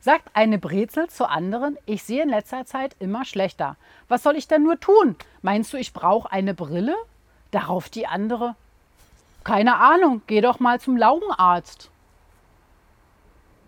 Sagt eine Brezel zur anderen, ich sehe in letzter Zeit immer schlechter. Was soll ich denn nur tun? Meinst du, ich brauche eine Brille? Darauf die andere, keine Ahnung, geh doch mal zum Laugenarzt.